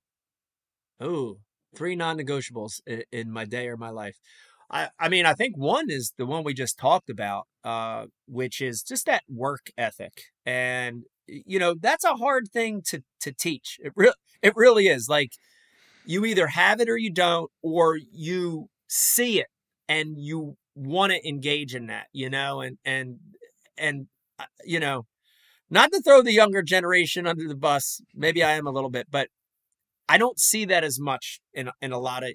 Ooh, three non-negotiables in, my day or my life. I, I mean, I think one is the one we just talked about, uh, which is just that work ethic, and you know that's a hard thing to to teach. It real it really is. Like you either have it or you don't, or you see it and you want to engage in that, you know, and and and uh, you know, not to throw the younger generation under the bus. Maybe I am a little bit, but I don't see that as much in in a lot of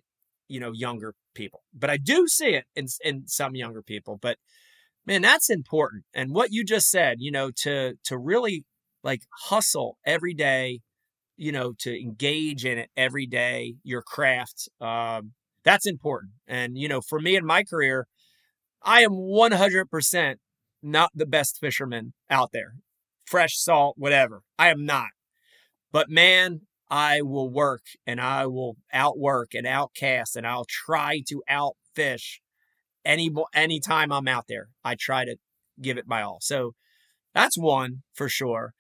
you know younger people, but I do see it in in some younger people. But man, that's important. And what you just said, you know, to to really like hustle every day, you know, to engage in it every day, your craft, um, that's important. And you know, for me in my career, I am one hundred percent not the best fisherman out there, fresh salt, whatever. I am not. But man, I will work and I will outwork and outcast and I'll try to outfish any any time I'm out there. I try to give it my all. So that's one for sure.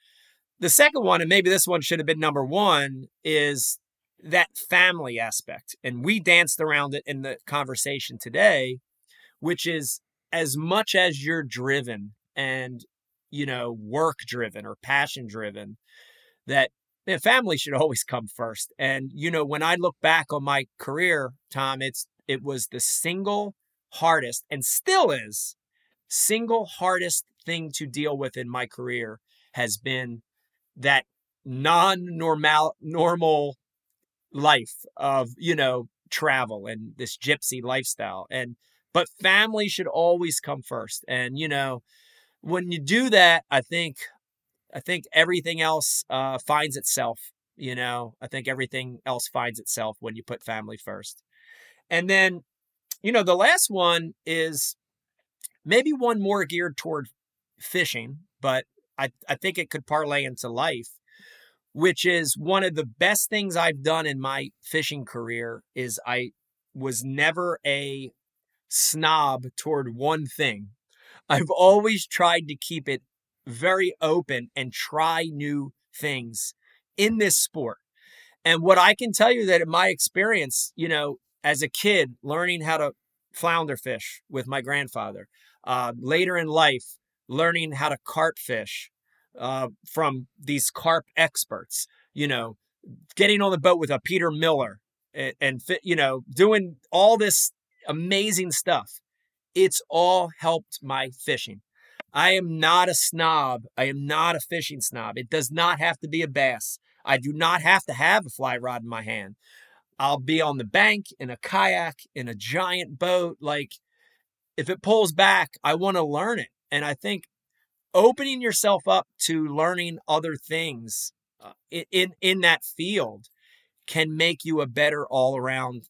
The second one, and maybe this one should have been number one, is that family aspect. And we danced around it in the conversation today, which is as much as you're driven and you know work driven or passion driven that man, family should always come first. And you know, when I look back on my career, Tom, it's it was the single hardest and still is single hardest thing to deal with in my career has been that non-normal normal life of, you know, travel and this gypsy lifestyle. And but family should always come first. And you know, when you do that, I think I think everything else uh, finds itself. You know, I think everything else finds itself when you put family first. And then, you know, the last one is maybe one more geared toward fishing, but I, I think it could parlay into life, which is one of the best things I've done in my fishing career is I was never a snob toward one thing. I've always tried to keep it very open and try new things in this sport. And what I can tell you that in my experience, you know, as a kid learning how to flounder fish with my grandfather, uh, later in life learning how to carp fish uh, from these carp experts, you know, getting on the boat with a Peter Miller and, and you know, doing all this amazing stuff. It's all helped my fishing. I am not a snob. I am not a fishing snob. It does not have to be a bass. I do not have to have a fly rod in my hand. I'll be on the bank in a kayak, in a giant boat. Like, if it pulls back, I want to learn it. And I think opening yourself up to learning other things uh, in, in in that field can make you a better all around,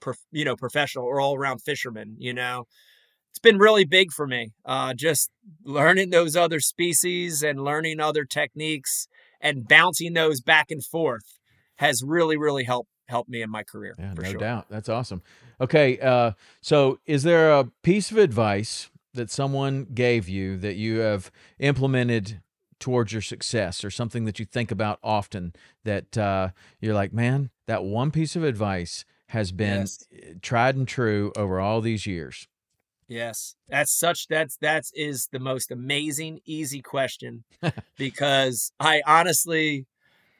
prof, you know, professional or all around fisherman. You know, it's been really big for me. Uh, just learning those other species and learning other techniques and bouncing those back and forth has really, really helped helped me in my career. Yeah, no sure. doubt. That's awesome. Okay, uh, so is there a piece of advice that someone gave you that you have implemented towards your success, or something that you think about often that uh, you're like, man, that one piece of advice has been Yes. tried and true over all these years? Yes, that's such that's that's is the most amazing easy question because I honestly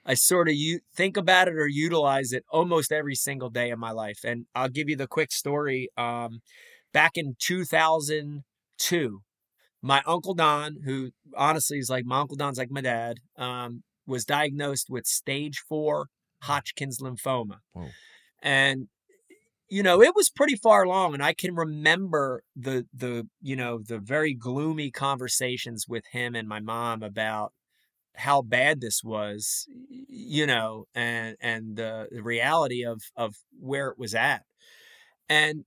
I sort of you think about it or utilize it almost every single day of my life. And I'll give you the quick story. Um, back in 2002, my uncle Don, who honestly is like my uncle Don's like my dad, um, was diagnosed with stage four Hodgkin's lymphoma. Whoa. And you know, it was pretty far along and I can remember the the you know, the very gloomy conversations with him and my mom about how bad this was, you know, and and the, the reality of of where it was at. And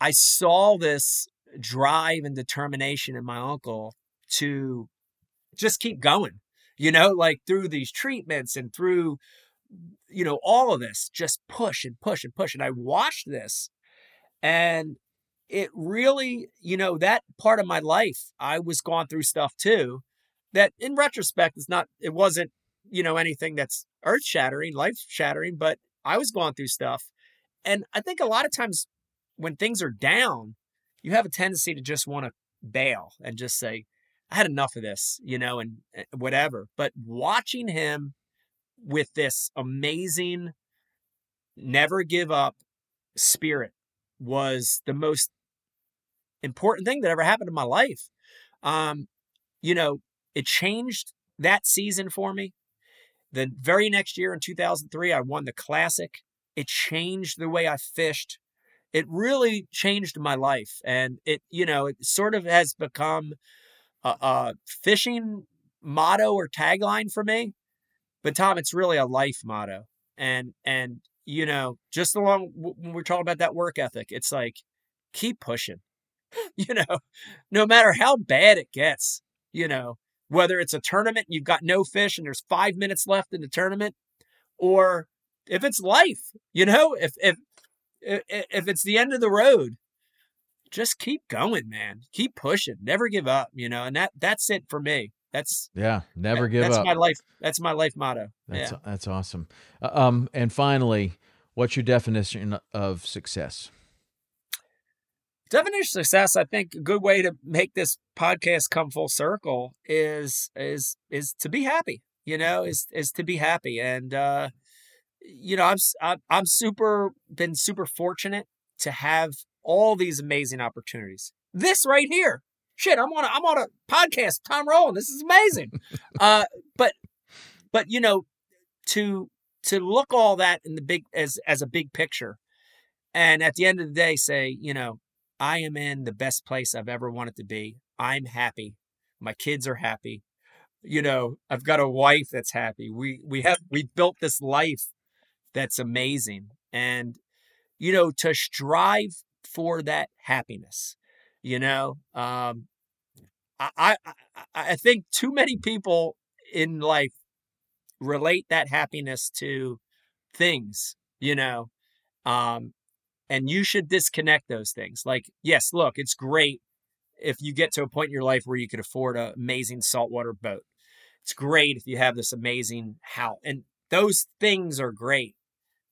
I saw this drive and determination in my uncle to just keep going, you know, like through these treatments and through, you know, all of this, just push and push and push. And I watched this and it really, you know, that part of my life, I was going through stuff too that in retrospect is not, it wasn't, you know, anything that's earth shattering, life shattering, but I was going through stuff. And I think a lot of times when things are down, you have a tendency to just want to bail and just say, I had enough of this, you know, and eh, whatever. But watching him with this amazing, never give up spirit was the most important thing that ever happened in my life. Um, you know, it changed that season for me. The very next year in 2003, I won the classic. It changed the way I fished it really changed my life. And it, you know, it sort of has become a, a fishing motto or tagline for me. But Tom, it's really a life motto. And, and, you know, just along when we're talking about that work ethic, it's like, keep pushing, you know, no matter how bad it gets, you know, whether it's a tournament and you've got no fish and there's five minutes left in the tournament, or if it's life, you know, if, if, if it's the end of the road, just keep going, man. Keep pushing. Never give up, you know. And that that's it for me. That's yeah, never that, give that's up. That's my life. That's my life motto. That's yeah. that's awesome. Uh, um, and finally, what's your definition of success? Definition of success, I think, a good way to make this podcast come full circle is is is to be happy. You know, is is to be happy, and uh, you know, I'm I'm super been super fortunate to have all these amazing opportunities. This right here, shit, I'm on a, I'm on a podcast. Tom Rowland, this is amazing. uh, but but you know, to to look all that in the big as as a big picture, and at the end of the day, say, you know, I am in the best place I've ever wanted to be. I'm happy. My kids are happy. You know, I've got a wife that's happy. We we have we built this life that's amazing. And, you know, to strive for that happiness, you know, um, I, I, I think too many people in life relate that happiness to things, you know, um, and you should disconnect those things. Like, yes, look, it's great if you get to a point in your life where you could afford an amazing saltwater boat. It's great if you have this amazing house, and those things are great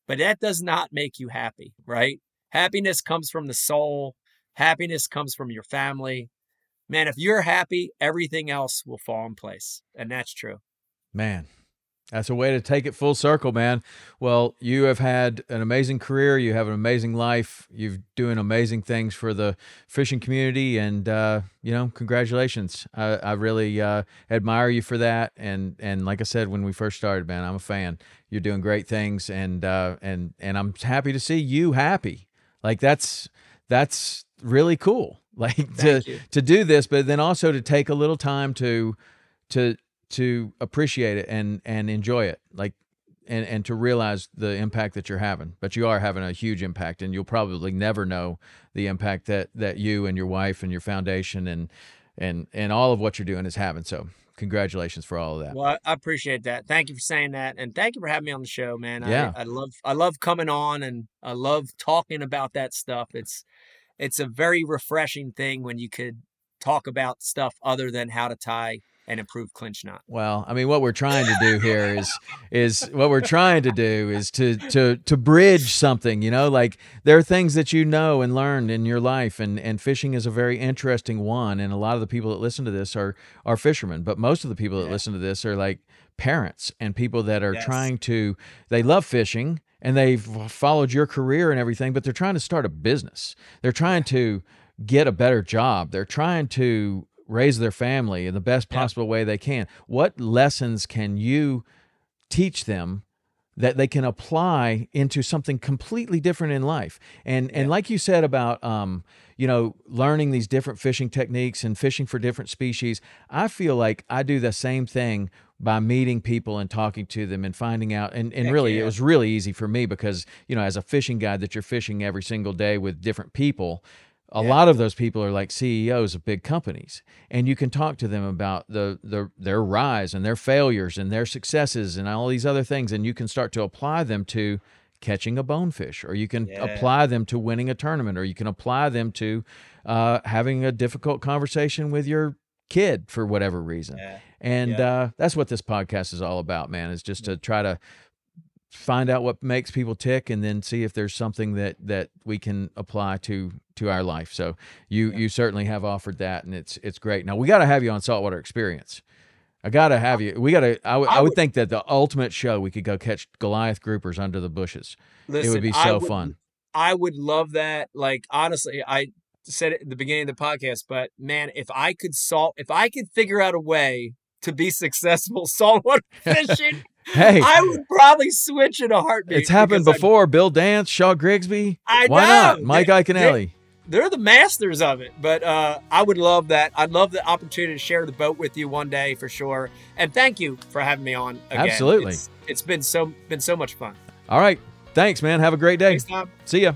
but that does not make you happy, right? Happiness comes from the soul, happiness comes from your family. Man, if you're happy, everything else will fall in place. And that's true. Man, that's a way to take it full circle, man. Well, you have had an amazing career. You have an amazing life. You're doing amazing things for the fishing community, and uh, you know, congratulations. I, I really uh, admire you for that. And and like I said when we first started, man, I'm a fan. You're doing great things, and uh, and and I'm happy to see you happy. Like that's that's really cool. Like to to do this, but then also to take a little time to to to appreciate it and and enjoy it like and and to realize the impact that you're having. But you are having a huge impact and you'll probably never know the impact that that you and your wife and your foundation and and and all of what you're doing is having. So congratulations for all of that. Well i appreciate that. Thank you for saying that and thank you for having me on the show man. Yeah. I, I love i love coming on and i love talking about that stuff. It's it's a very refreshing thing when you could talk about stuff other than how to tie and improve clinch knot. Well, I mean, what we're trying to do here is is what we're trying to do is to to to bridge something. You know, like there are things that you know and learned in your life, and and fishing is a very interesting one. And a lot of the people that listen to this are are fishermen, but most of the people that yeah. listen to this are like parents and people that are yes. trying to they love fishing and they've followed your career and everything, but they're trying to start a business. They're trying to get a better job. They're trying to raise their family in the best Yeah. possible way they can. What lessons can you teach them that they can apply into something completely different in life? And and like you said about um, you know, learning these different fishing techniques and fishing for different species, I feel like I do the same thing by meeting people and talking to them and finding out and, and Heck really it was really easy for me because you know as a fishing guide that you're fishing every single day with different people a Yeah. lot of those people are like CEOs of big companies and you can talk to them about the, the their rise and their failures and their successes and all these other things and you can start to apply them to catching a bonefish or you can Yeah. apply them to winning a tournament or you can apply them to uh, having a difficult conversation with your kid for whatever reason Yeah. and uh, that's what this podcast is all about, man, is just to try to find out what makes people tick and then see if there's something that that we can apply to to our life. So you Yeah. you certainly have offered that and it's it's great. Now we got to have you on saltwater experience. I got to have you. We got to I would- I I would think that the ultimate show we could go catch Goliath groupers under the bushes. Listen, it would be I so would- fun. I would love that. Like honestly, I said it at the beginning of the podcast, but man, if I could salt, if I could figure out a way to be successful saltwater fishing, Hey, I would probably switch in a heartbeat. it's happened because I- before. Bill Dance, Shaw Grigsby. I Why not? Mike They- Iaconelli. They're the masters of it, but uh, I would love that. I'd love the opportunity to share the boat with you one day for sure. And thank you for having me on. Again. Absolutely. it's, it's been so been so much fun. All right. Thanks, man. Have a great day. Thanks. See ya.